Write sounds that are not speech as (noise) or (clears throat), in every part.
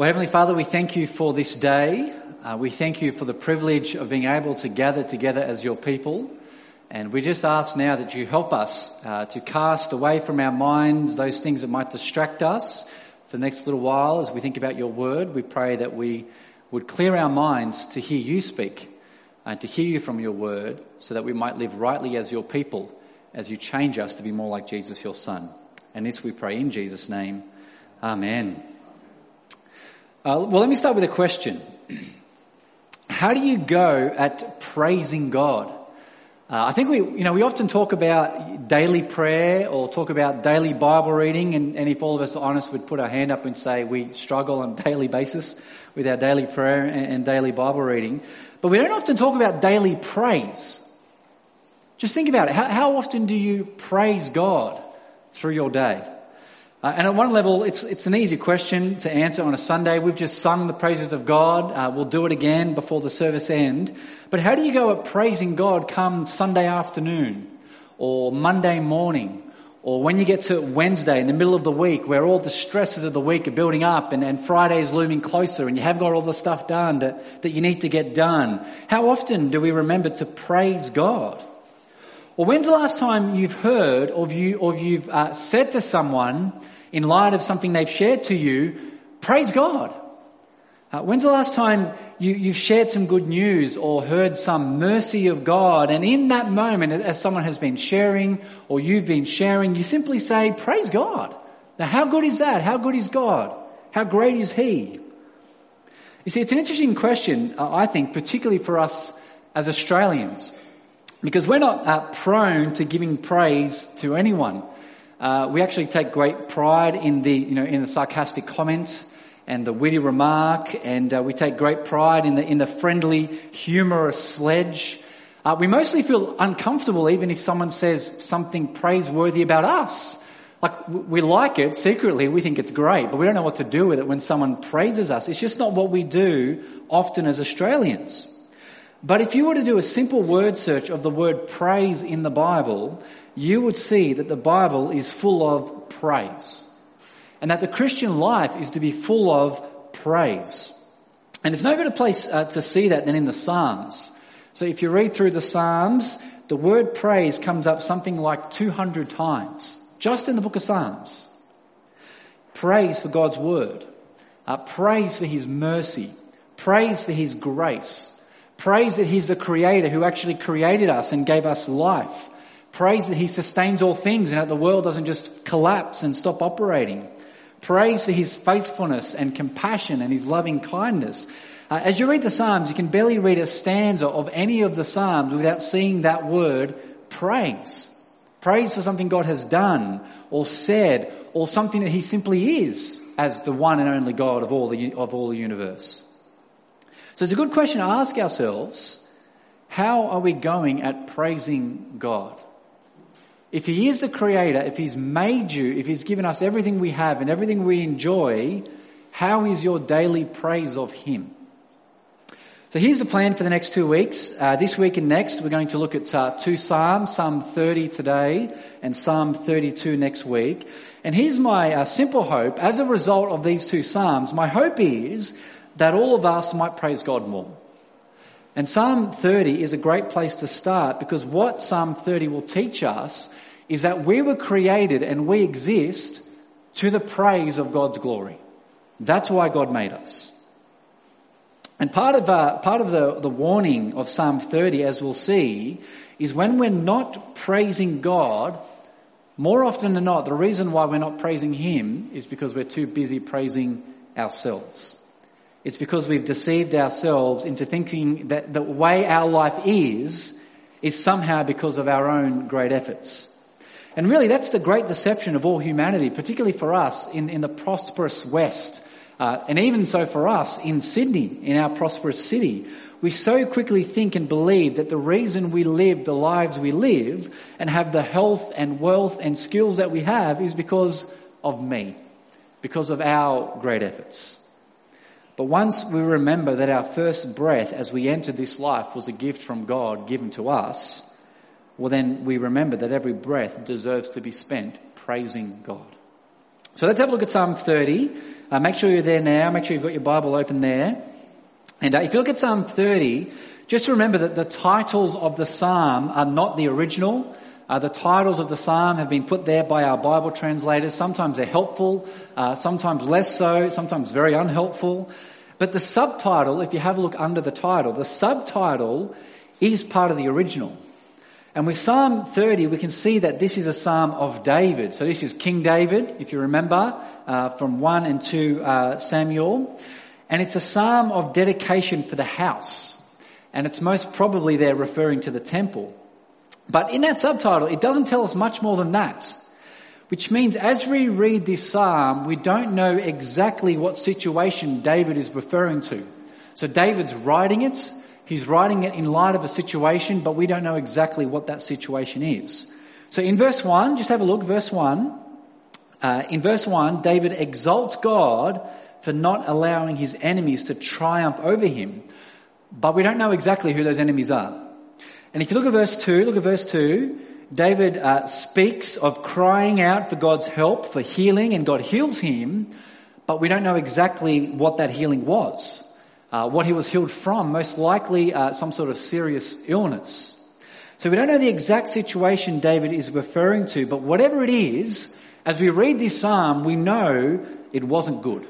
Well, Heavenly Father, we thank you for this day. Uh, we thank you for the privilege of being able to gather together as your people. And we just ask now that you help us uh, to cast away from our minds those things that might distract us for the next little while as we think about your word. We pray that we would clear our minds to hear you speak and to hear you from your word so that we might live rightly as your people as you change us to be more like Jesus, your son. And this we pray in Jesus' name. Amen. Uh, well, let me start with a question. (clears throat) How do you go at praising God? Uh, I think we, you know, we often talk about daily prayer or talk about daily Bible reading, and, and if all of us are honest, we'd put our hand up and say we struggle on a daily basis with our daily prayer and, and daily Bible reading. But we don't often talk about daily praise. Just think about it. How, how often do you praise God through your day? Uh, and at one level, it's, it's an easy question to answer on a Sunday. We've just sung the praises of God. Uh, we'll do it again before the service end. But how do you go at praising God come Sunday afternoon or Monday morning or when you get to Wednesday in the middle of the week where all the stresses of the week are building up and, and Friday is looming closer and you have got all the stuff done that, that you need to get done? How often do we remember to praise God? Or when's the last time you've heard or you or you've uh, said to someone in light of something they've shared to you, praise God. Uh, when's the last time you, you've shared some good news or heard some mercy of God and in that moment as someone has been sharing or you've been sharing, you simply say, praise God. Now how good is that? How good is God? How great is He? You see, it's an interesting question, uh, I think, particularly for us as Australians. Because we're not uh, prone to giving praise to anyone. Uh, we actually take great pride in the, you know, in the sarcastic comment and the witty remark, and uh, we take great pride in the in the friendly, humorous sledge. Uh, we mostly feel uncomfortable even if someone says something praiseworthy about us. Like we like it secretly, we think it's great, but we don't know what to do with it when someone praises us. It's just not what we do often as Australians. But if you were to do a simple word search of the word praise in the Bible, you would see that the Bible is full of praise. And that the Christian life is to be full of praise. And it's no better place uh, to see that than in the Psalms. So if you read through the Psalms, the word praise comes up something like 200 times, just in the book of Psalms. Praise for God's word. Uh, praise for His mercy. Praise for His grace. Praise that He's the creator who actually created us and gave us life. Praise that He sustains all things and that the world doesn't just collapse and stop operating. Praise for His faithfulness and compassion and His loving kindness. Uh, as you read the Psalms, you can barely read a stanza of any of the Psalms without seeing that word praise. Praise for something God has done or said or something that He simply is as the one and only God of all the, of all the universe. So it's a good question to ask ourselves. How are we going at praising God? If He is the Creator, if He's made you, if He's given us everything we have and everything we enjoy, how is your daily praise of Him? So here's the plan for the next two weeks. Uh, this week and next, we're going to look at uh, two Psalms, Psalm 30 today and Psalm 32 next week. And here's my uh, simple hope. As a result of these two Psalms, my hope is that all of us might praise God more. And Psalm 30 is a great place to start because what Psalm 30 will teach us is that we were created and we exist to the praise of God's glory. That's why God made us. And part of, uh, part of the, the warning of Psalm 30, as we'll see, is when we're not praising God, more often than not, the reason why we're not praising Him is because we're too busy praising ourselves. It's because we've deceived ourselves into thinking that the way our life is, is somehow because of our own great efforts. And really that's the great deception of all humanity, particularly for us in, in the prosperous West. Uh, and even so for us in Sydney, in our prosperous city. We so quickly think and believe that the reason we live the lives we live and have the health and wealth and skills that we have is because of me, because of our great efforts. But once we remember that our first breath as we entered this life was a gift from God given to us, well then we remember that every breath deserves to be spent praising God. So let's have a look at Psalm 30. uh, make sure you're there now. Make sure you've got your Bible open there. And uh, if you look at Psalm 30, just remember that the titles of the psalm are not the original. Uh, the titles of the psalm have been put there by our Bible translators. Sometimes they're helpful, uh, sometimes less so, sometimes very unhelpful. But the subtitle, if you have a look under the title, the subtitle is part of the original. And with Psalm 30, we can see that this is a psalm of David. So this is King David, if you remember, uh, from 1 and 2 uh, Samuel. And it's a psalm of dedication for the house. And it's most probably there referring to the temple. But in that subtitle, it doesn't tell us much more than that. Which means as we read this psalm, we don't know exactly what situation David is referring to. So David's writing it, He's writing it in light of a situation, but we don't know exactly what that situation is. So in verse 1, just have a look, verse 1. Uh, in verse 1, David exalts God for not allowing his enemies to triumph over him. But we don't know exactly who those enemies are. And if you look at verse 2, look at verse 2, David uh, speaks of crying out for God's help, for healing, and God heals him, but we don't know exactly what that healing was uh, what he was healed from, most likely uh, some sort of serious illness. So we don't know the exact situation David is referring to, but whatever it is, as we read this psalm, we know it wasn't good.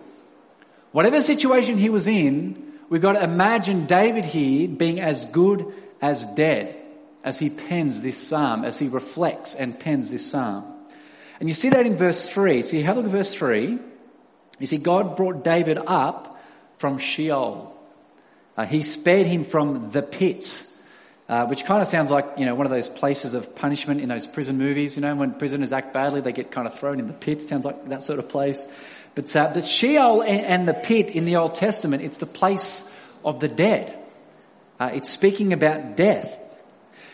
Whatever situation he was in, we've got to imagine David here being as good as dead as he pens this psalm, as he reflects and pens this psalm. And you see that in verse 3. So you have a look at verse 3. You see, God brought David up from Sheol. Uh, he spared him from the pit, uh, which kind of sounds like, you know, one of those places of punishment in those prison movies, you know, when prisoners act badly, they get kind of thrown in the pit. Sounds like that sort of place. But uh, the Sheol and, and, the pit in the Old Testament, it's the place of the dead. Uh, it's speaking about death.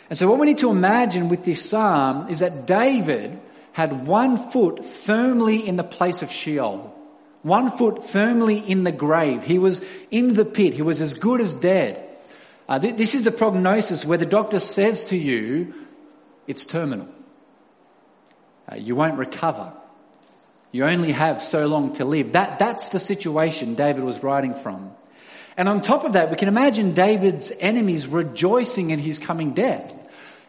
And so what we need to imagine with this psalm is that David had one foot firmly in the place of Sheol. One foot firmly in the grave. He was in the pit. He was as good as dead. Uh, th- this is the prognosis where the doctor says to you, it's terminal. Uh, you won't recover. You only have so long to live. That, that's the situation David was writing from. And on top of that, we can imagine David's enemies rejoicing in his coming death.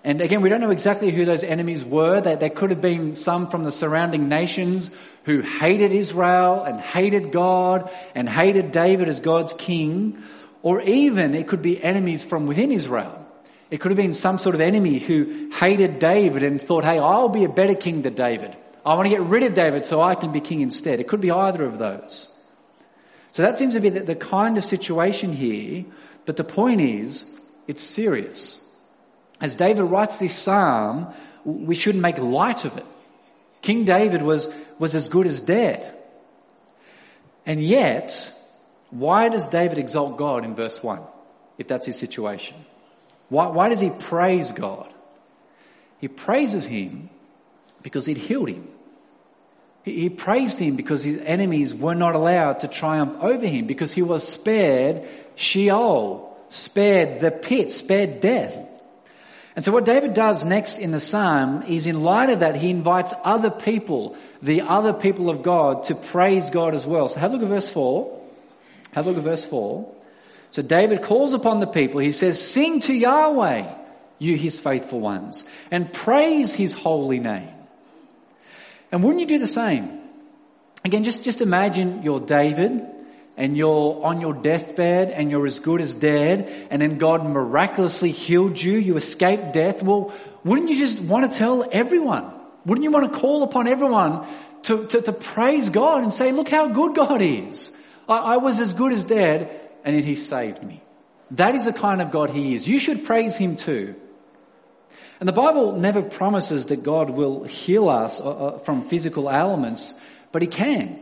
And again, we don't know exactly who those enemies were. They, could have been some from the surrounding nations who hated Israel and hated God and hated David as God's king. Or even it could be enemies from within Israel. It could have been some sort of enemy who hated David and thought, hey, I'll be a better king than David. I want to get rid of David so I can be king instead. It could be either of those. So that seems to be the, the kind of situation here. But the point is, it's serious as David writes this psalm, we shouldn't make light of it. King David was, was as good as dead. And yet, why does David exalt God in verse 1, if that's his situation? Why, why does he praise God? He praises him because he'd healed him. He, he praised him because his enemies were not allowed to triumph over him, because he was spared Sheol, spared the pit, spared death. And so what David does next in the psalm is in light of that, he invites other people, the other people of God, to praise God as well. So have a look at verse 4. Have a look at verse 4. So David calls upon the people. He says, sing to Yahweh, you his faithful ones, and praise his holy name. And wouldn't you do the same? Again, just, just imagine you're David and you're on your deathbed and you're as good as dead and then God miraculously healed you, you escaped death, well, wouldn't you just want to tell everyone? Wouldn't you want to call upon everyone to, to, to praise God and say, look how good God is. I, I was as good as dead and then he saved me. That is the kind of God he is. You should praise him too. And the Bible never promises that God will heal us uh, uh, from physical ailments, but he can.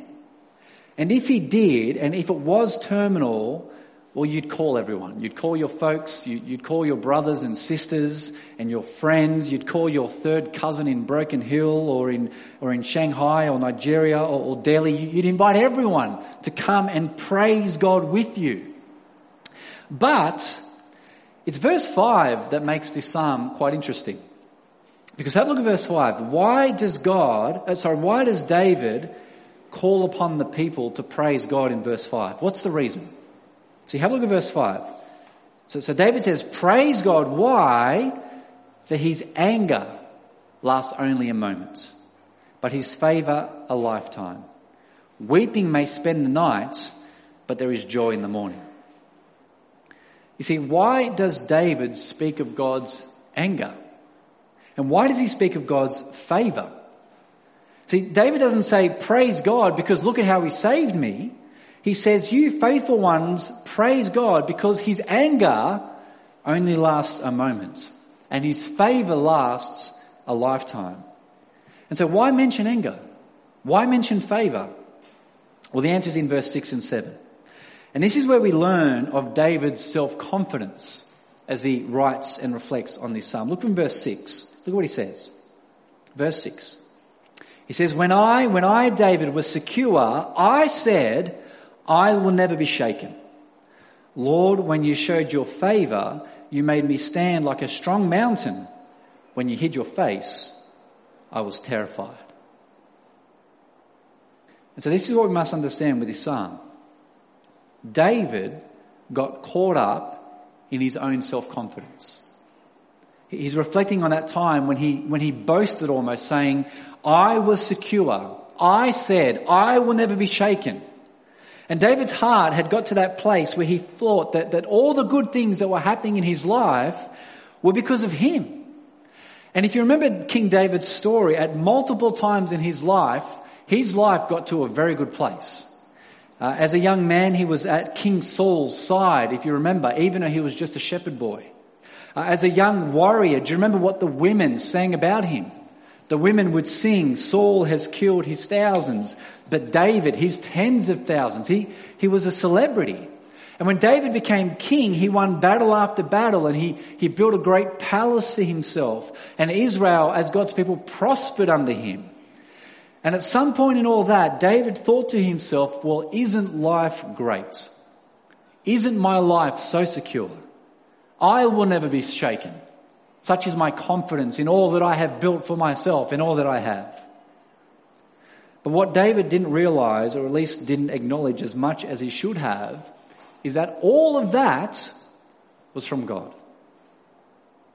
And if he did, and if it was terminal, well, you'd call everyone. You'd call your folks, you'd call your brothers and sisters and your friends, you'd call your third cousin in Broken Hill or in, or in Shanghai or Nigeria or, or Delhi. You'd invite everyone to come and praise God with you. But it's verse 5 that makes this psalm quite interesting. Because have a look at verse 5. Why does God, uh, sorry, why does David call upon the people to praise God in verse 5. What's the reason? See, have a look at verse 5. So, so David says, Praise God. Why? For his anger lasts only a moment, but his favour a lifetime. Weeping may spend the night, but there is joy in the morning. You see, why does David speak of God's anger? And why does he speak of God's favour? See, David doesn't say, praise God because look at how he saved me. He says, you faithful ones, praise God because his anger only lasts a moment and his favour lasts a lifetime. And so why mention anger? Why mention favour? Well, the answer is in verse 6 and 7. And this is where we learn of David's self-confidence as he writes and reflects on this psalm. Look from verse 6. Look at what he says. Verse 6. He says, when I, when I, David, was secure, I said, I will never be shaken. Lord, when you showed your favor, you made me stand like a strong mountain. When you hid your face, I was terrified. And so this is what we must understand with this psalm. David got caught up in his own self-confidence. He's reflecting on that time when he, when he boasted almost saying, I was secure. I said, I will never be shaken. And David's heart had got to that place where he thought that, that all the good things that were happening in his life were because of him. And if you remember King David's story, at multiple times in his life, his life got to a very good place. Uh, as a young man, he was at King Saul's side, if you remember, even though he was just a shepherd boy. Uh, as a young warrior, do you remember what the women sang about him? The women would sing, Saul has killed his thousands, but David his tens of thousands. He, he was a celebrity. And when David became king, he won battle after battle and he, he built a great palace for himself. And Israel, as God's people, prospered under him. And at some point in all that, David thought to himself, well, isn't life great? Isn't my life so secure? I will never be shaken. Such is my confidence in all that I have built for myself, in all that I have. But what David didn't realize, or at least didn't acknowledge as much as he should have, is that all of that was from God.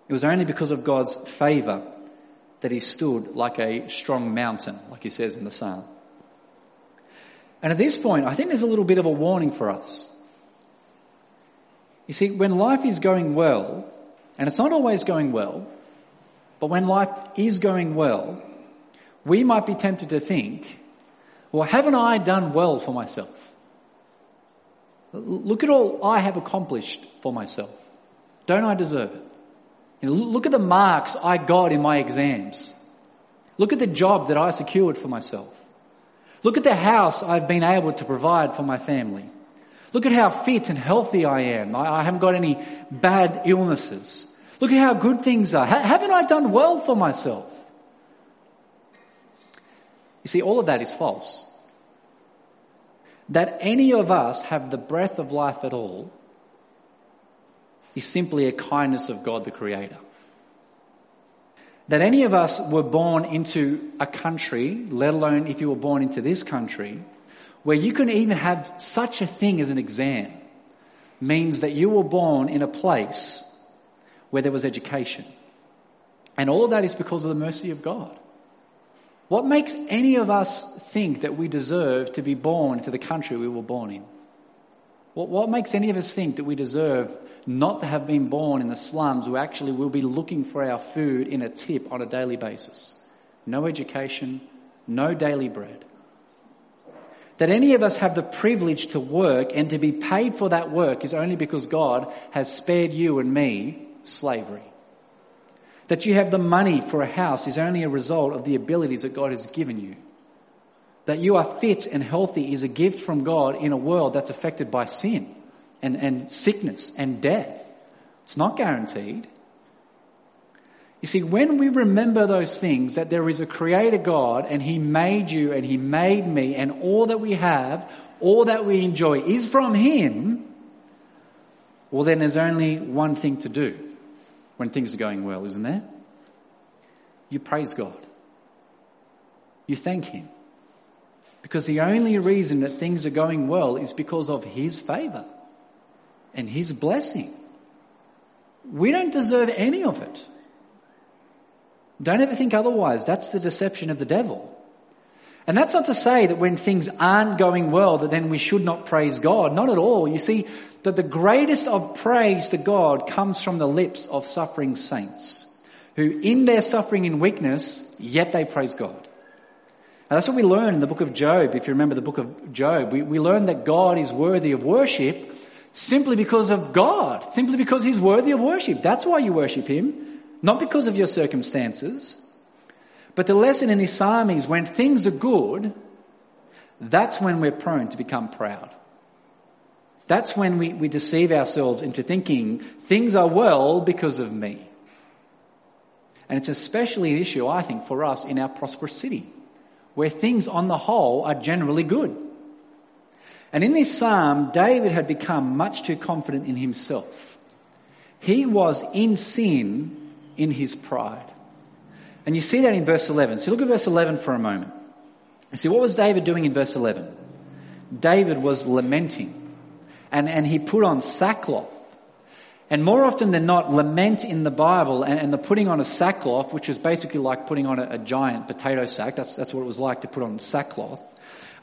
It was only because of God's favor that he stood like a strong mountain, like he says in the psalm. And at this point, I think there's a little bit of a warning for us. You see, when life is going well, and it's not always going well, but when life is going well, we might be tempted to think, well, haven't I done well for myself? Look at all I have accomplished for myself. Don't I deserve it? You know, look at the marks I got in my exams. Look at the job that I secured for myself. Look at the house I've been able to provide for my family. Look at how fit and healthy I am. I, I haven't got any bad illnesses. Look at how good things are. Haven't I done well for myself? You see, all of that is false. That any of us have the breath of life at all is simply a kindness of God the Creator. That any of us were born into a country, let alone if you were born into this country, where you can even have such a thing as an exam, means that you were born in a place where there was education. And all of that is because of the mercy of God. What makes any of us think that we deserve to be born into the country we were born in? What, what makes any of us think that we deserve not to have been born in the slums who actually will be looking for our food in a tip on a daily basis? No education, no daily bread. That any of us have the privilege to work and to be paid for that work is only because God has spared you and me slavery. That you have the money for a house is only a result of the abilities that God has given you. That you are fit and healthy is a gift from God in a world that's affected by sin and, and sickness and death. It's not guaranteed. You see, when we remember those things, that there is a creator God and He made you and He made me and all that we have, all that we enjoy is from Him, well then there's only one thing to do when things are going well, isn't there? You praise God. You thank Him. Because the only reason that things are going well is because of His favor and His blessing. We don't deserve any of it. Don't ever think otherwise. That's the deception of the devil. And that's not to say that when things aren't going well, that then we should not praise God. Not at all. You see, that the greatest of praise to God comes from the lips of suffering saints who in their suffering and weakness, yet they praise God. And that's what we learn in the book of Job. If you remember the book of Job, we, we learn that God is worthy of worship simply because of God, simply because He's worthy of worship. That's why you worship Him, not because of your circumstances. But the lesson in this psalm is when things are good, that's when we're prone to become proud. That's when we, we deceive ourselves into thinking things are well because of me. And it's especially an issue, I think, for us in our prosperous city, where things on the whole are generally good. And in this psalm, David had become much too confident in himself. He was in sin in his pride. And you see that in verse 11. So look at verse 11 for a moment. You see, what was David doing in verse 11? David was lamenting. And, and he put on sackcloth. And more often than not, lament in the Bible and, and the putting on a sackcloth, which is basically like putting on a, a, giant potato sack. That's, that's what it was like to put on sackcloth.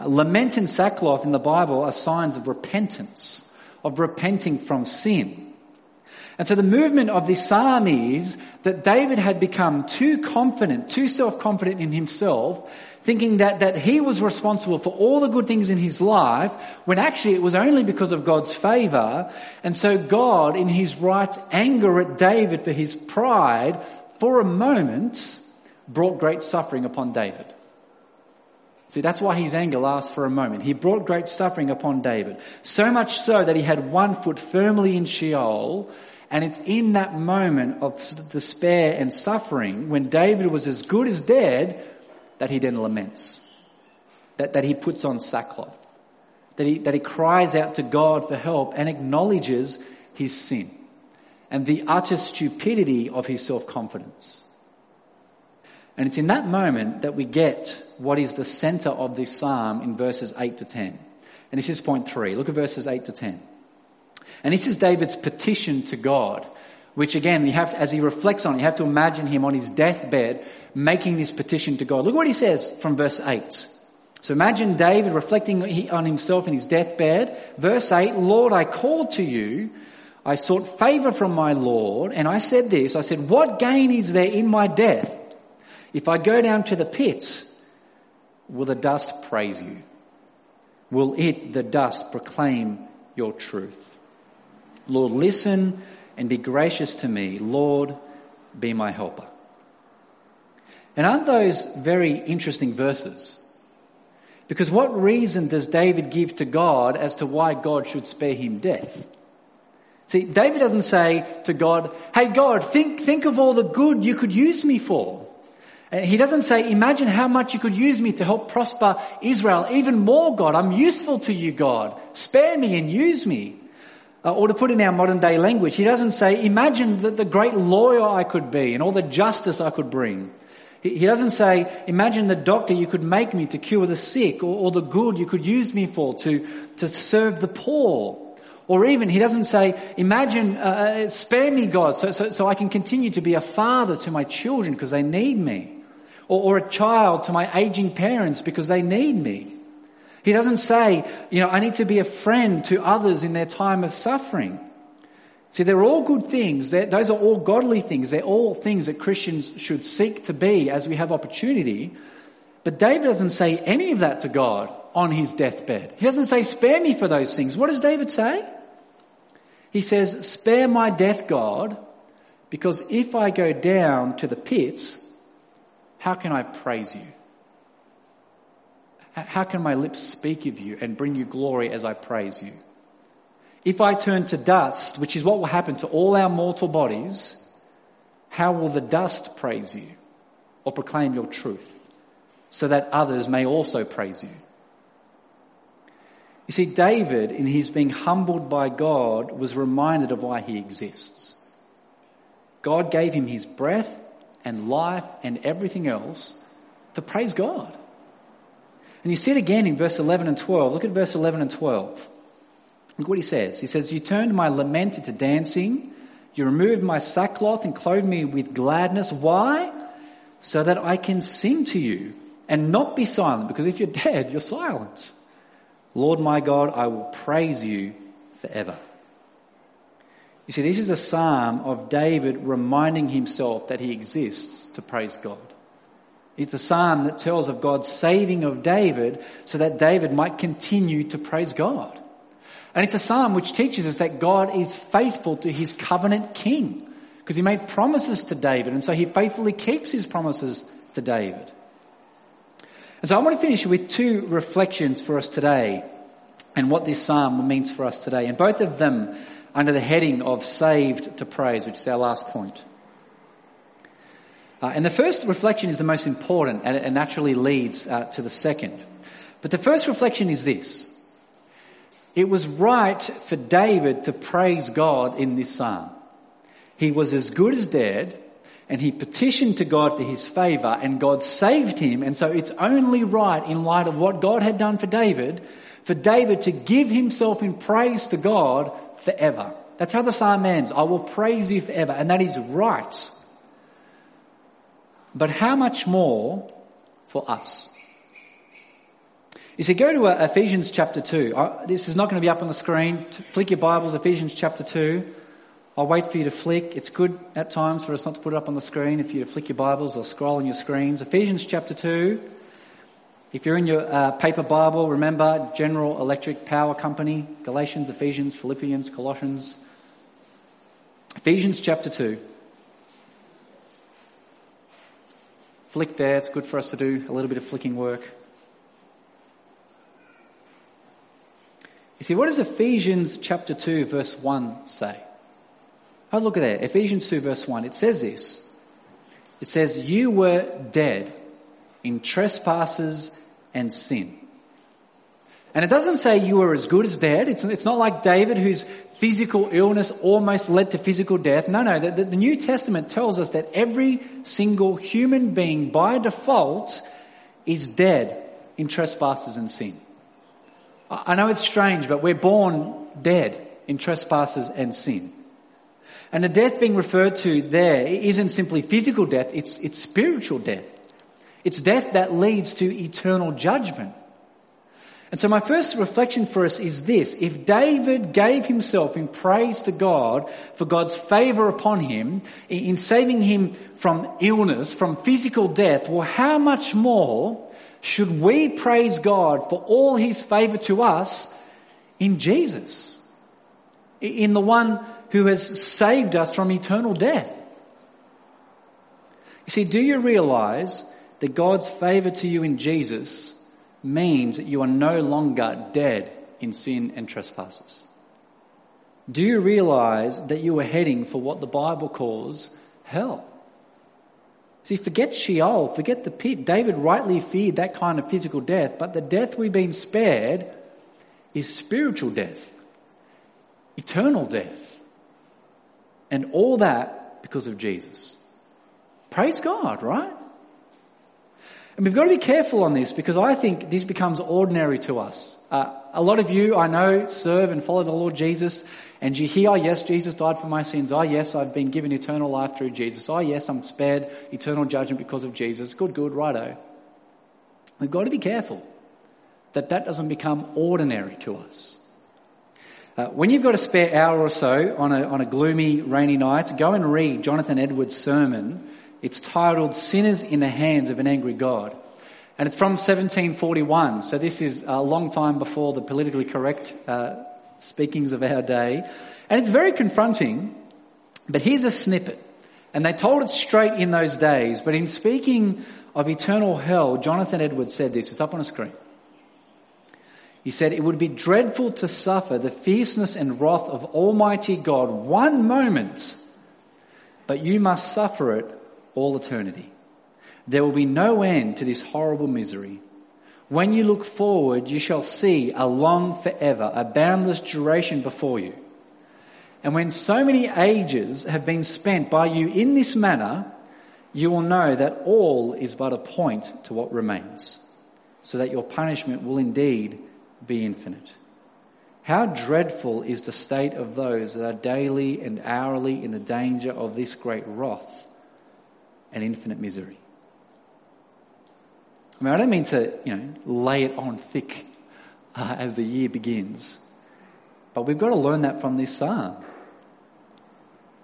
Uh, lament and sackcloth in the Bible are signs of repentance, of repenting from sin. And so the movement of this psalm is that David had become too confident, too self-confident in himself, thinking that, that he was responsible for all the good things in his life, when actually it was only because of God's favor. And so God, in his right anger at David for his pride, for a moment, brought great suffering upon David. See, that's why his anger lasts for a moment. He brought great suffering upon David. So much so that he had one foot firmly in Sheol and it's in that moment of despair and suffering when David was as good as dead that he then laments. That, that he puts on sackcloth. That he, that he cries out to God for help and acknowledges his sin and the utter stupidity of his self-confidence. And it's in that moment that we get what is the center of this psalm in verses 8 to 10. And this is point three. Look at verses 8 to 10. And this is David's petition to God, which again, you have, as he reflects on you have to imagine him on his deathbed making this petition to God. Look what he says from verse 8. So imagine David reflecting on himself in his deathbed. Verse 8, Lord, I called to you. I sought favor from my Lord and I said this, I said, what gain is there in my death? If I go down to the pits, will the dust praise you? Will it, the dust, proclaim your truth? Lord, listen and be gracious to me. Lord, be my helper. And aren't those very interesting verses? Because what reason does David give to God as to why God should spare him death? See, David doesn't say to God, hey God, think, think of all the good you could use me for. And he doesn't say, imagine how much you could use me to help prosper Israel. Even more, God, I'm useful to you, God. Spare me and use me. Uh, or to put in our modern day language, he doesn't say, imagine that the great lawyer I could be and all the justice I could bring. He, he doesn't say, imagine the doctor you could make me to cure the sick or, or the good you could use me for to, to serve the poor. Or even, he doesn't say, imagine, uh, uh spare me God so, so, so I can continue to be a father to my children because they need me. Or, or a child to my aging parents because they need me. He doesn't say, you know, I need to be a friend to others in their time of suffering. See, they're all good things. They're, those are all godly things. They're all things that Christians should seek to be as we have opportunity. But David doesn't say any of that to God on his deathbed. He doesn't say, spare me for those things. What does David say? He says, spare my death, God, because if I go down to the pits, how can I praise you? How can my lips speak of you and bring you glory as I praise you? If I turn to dust, which is what will happen to all our mortal bodies, how will the dust praise you or proclaim your truth so that others may also praise you? You see, David, in his being humbled by God, was reminded of why he exists. God gave him his breath and life and everything else to praise God. And you see it again in verse 11 and 12. Look at verse 11 and 12. Look what he says. He says, You turned my lament into dancing. You removed my sackcloth and clothed me with gladness. Why? So that I can sing to you and not be silent. Because if you're dead, you're silent. Lord my God, I will praise you forever. You see, this is a psalm of David reminding himself that he exists to praise God. It's a psalm that tells of God's saving of David so that David might continue to praise God. And it's a psalm which teaches us that God is faithful to his covenant king because he made promises to David and so he faithfully keeps his promises to David. And so I want to finish with two reflections for us today and what this psalm means for us today. And both of them under the heading of saved to praise, which is our last point. Uh, and the first reflection is the most important and it naturally leads uh, to the second. But the first reflection is this. It was right for David to praise God in this psalm. He was as good as dead and he petitioned to God for his favor and God saved him. And so it's only right in light of what God had done for David, for David to give himself in praise to God forever. That's how the psalm ends. I will praise you forever. And that is right. But how much more for us? You see, go to uh, Ephesians chapter 2. Uh, this is not going to be up on the screen. Flick your Bibles, Ephesians chapter 2. I'll wait for you to flick. It's good at times for us not to put it up on the screen if you flick your Bibles or scroll on your screens. Ephesians chapter 2. If you're in your uh, paper Bible, remember General Electric Power Company, Galatians, Ephesians, Philippians, Colossians. Ephesians chapter 2. Flick there. It's good for us to do a little bit of flicking work. You see, what does Ephesians chapter 2 verse 1 say? Oh, look at that. Ephesians 2 verse 1. It says this. It says, you were dead in trespasses and sin. And it doesn't say you were as good as dead. It's, it's not like David whose physical illness almost led to physical death. No, no. The, the New Testament tells us that every single human being by default is dead in trespasses and sin. I know it's strange, but we're born dead in trespasses and sin. And the death being referred to there isn't simply physical death, it's, it's spiritual death. It's death that leads to eternal judgment. And so my first reflection for us is this. If David gave himself in praise to God for God's favor upon him, in saving him from illness, from physical death, well, how much more should we praise God for all his favor to us in Jesus? In the one who has saved us from eternal death. You see, do you realize that God's favor to you in Jesus means that you are no longer dead in sin and trespasses? Do you realize that you are heading for what the Bible calls hell? See, forget Sheol, forget the pit. David rightly feared that kind of physical death, but the death we've been spared is spiritual death, eternal death. And all that because of Jesus. Praise God, right? And we've got to be careful on this because I think this becomes ordinary to us. Uh, a lot of you, I know, serve and follow the Lord Jesus and you hear, oh yes, Jesus died for my sins. Oh yes, I've been given eternal life through Jesus. Oh yes, I'm spared eternal judgment because of Jesus. Good, good, righto. We've got to be careful that that doesn't become ordinary to us. Uh, when you've got a spare hour or so on a, on a gloomy, rainy night, go and read Jonathan Edwards' sermon. It's titled Sinners in the Hands of an Angry God. And it's from 1741. So this is a long time before the politically correct uh, speakings of our day. And it's very confronting, but here's a snippet. And they told it straight in those days, but in speaking of eternal hell, Jonathan Edwards said this, it's up on a screen. He said, it would be dreadful to suffer the fierceness and wrath of Almighty God one moment, but you must suffer it all eternity. There will be no end to this horrible misery. When you look forward, you shall see a long forever, a boundless duration before you. And when so many ages have been spent by you in this manner, you will know that all is but a point to what remains. so that your punishment will indeed be infinite. How dreadful is the state of those that are daily and hourly in the danger of this great wrath and infinite misery. I mean, I don't mean to, you know, lay it on thick uh, as the year begins, but we've got to learn that from this psalm.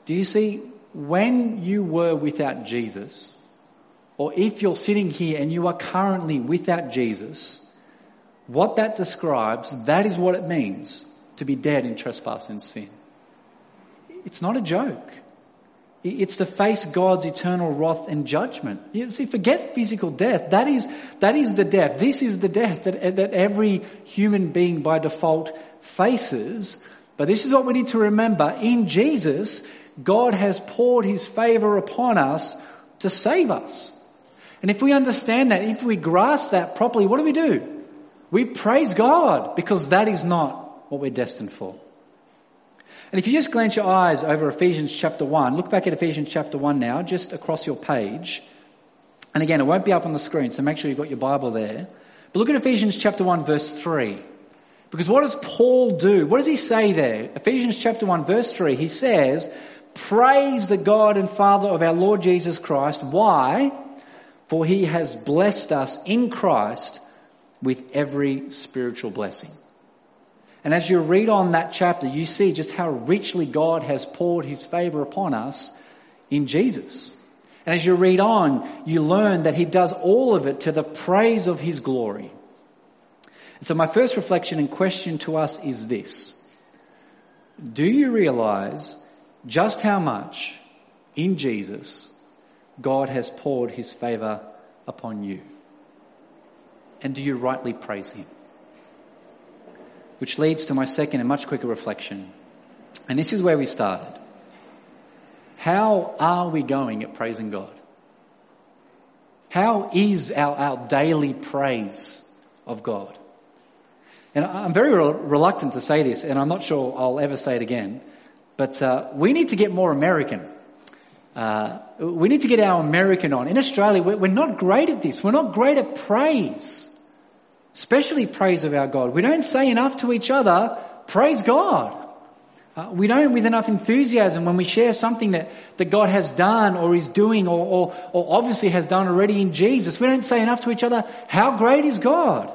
Do you see, when you were without Jesus, or if you're sitting here and you are currently without Jesus, what that describes, that is what it means to be dead in trespass and sin. It's not a joke. It's to face God's eternal wrath and judgment. You see, forget physical death. That is, that is the death. This is the death that, that every human being by default faces. But this is what we need to remember. In Jesus, God has poured his favor upon us to save us. And if we understand that, if we grasp that properly, what do we do? We praise God because that is not what we're destined for. And if you just glance your eyes over Ephesians chapter 1, look back at Ephesians chapter 1 now, just across your page. And again, it won't be up on the screen, so make sure you've got your Bible there. But look at Ephesians chapter 1 verse 3. Because what does Paul do? What does he say there? Ephesians chapter 1 verse 3, he says, Praise the God and Father of our Lord Jesus Christ. Why? For he has blessed us in Christ with every spiritual blessing. And as you read on that chapter, you see just how richly God has poured his favor upon us in Jesus. And as you read on, you learn that he does all of it to the praise of his glory. And so my first reflection and question to us is this. Do you realize just how much in Jesus God has poured his favor upon you? And do you rightly praise him? Which leads to my second and much quicker reflection. And this is where we started. How are we going at praising God? How is our, our daily praise of God? And I'm very re- reluctant to say this, and I'm not sure I'll ever say it again, but uh, we need to get more American. Uh, we need to get our American on. In Australia, we're, we're not great at this. We're not great at praise especially praise of our God. We don't say enough to each other, praise God. Uh, we don't with enough enthusiasm when we share something that, that God has done or is doing or, or, or obviously has done already in Jesus. We don't say enough to each other, how great is God?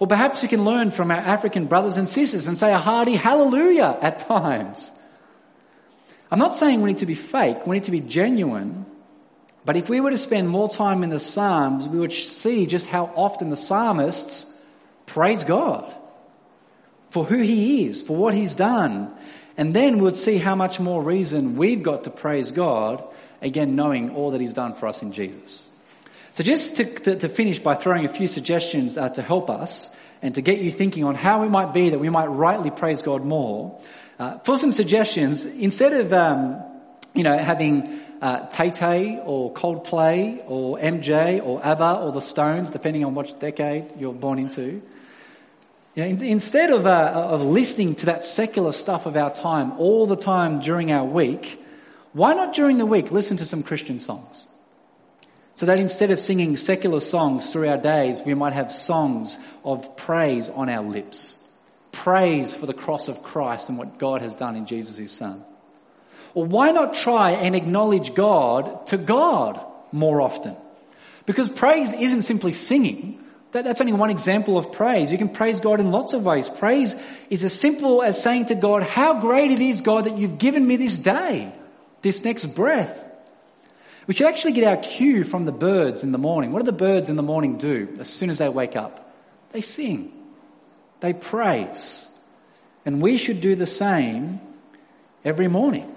Or perhaps we can learn from our African brothers and sisters and say a hearty hallelujah at times. I'm not saying we need to be fake, we need to be genuine. But if we were to spend more time in the Psalms, we would see just how often the psalmists praise God for who He is, for what He's done. And then we'd see how much more reason we've got to praise God, again, knowing all that He's done for us in Jesus. So just to, to, to finish by throwing a few suggestions uh, to help us and to get you thinking on how it might be that we might rightly praise God more. Uh, for some suggestions, instead of, um, you know, having uh, Tay Tay or Coldplay or MJ or ABBA or the Stones, depending on which decade you're born into. You know, in, instead of, uh, of listening to that secular stuff of our time all the time during our week, why not during the week listen to some Christian songs? So that instead of singing secular songs through our days, we might have songs of praise on our lips. Praise for the cross of Christ and what God has done in Jesus, his son. Or why not try and acknowledge God to God more often? Because praise isn't simply singing. That, that's only one example of praise. You can praise God in lots of ways. Praise is as simple as saying to God, how great it is, God, that you've given me this day, this next breath. We should actually get our cue from the birds in the morning. What do the birds in the morning do as soon as they wake up? They sing. They praise. And we should do the same every morning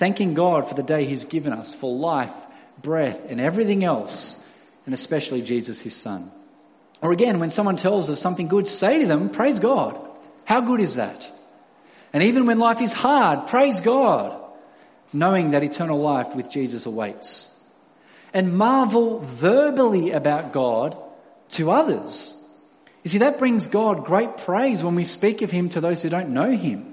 thanking God for the day He's given us, for life, breath, and everything else, and especially Jesus, His Son. Or again, when someone tells us something good, say to them, praise God. How good is that? And even when life is hard, praise God, knowing that eternal life with Jesus awaits. And marvel verbally about God to others. You see, that brings God great praise when we speak of Him to those who don't know Him.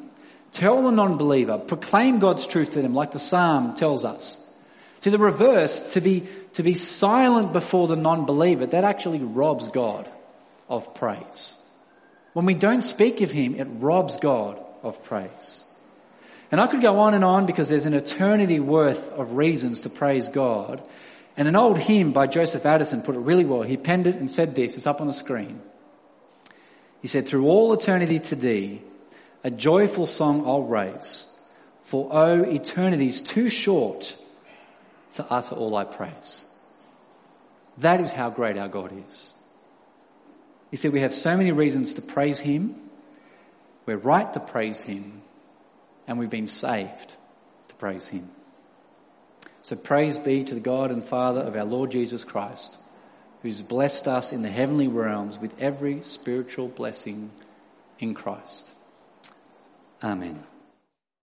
Tell the non-believer, proclaim God's truth to them like the Psalm tells us. To the reverse, to be, to be silent before the non-believer, that actually robs God of praise. When we don't speak of him, it robs God of praise. And I could go on and on because there's an eternity worth of reasons to praise God. And an old hymn by Joseph Addison put it really well. He penned it and said this, it's up on the screen. He said, through all eternity to thee, a joyful song I'll raise, for oh, eternity's too short to utter all I praise. That is how great our God is. He said we have so many reasons to praise Him. We're right to praise Him and we've been saved to praise Him. So praise be to the God and Father of our Lord Jesus Christ, who's blessed us in the heavenly realms with every spiritual blessing in Christ. Amen.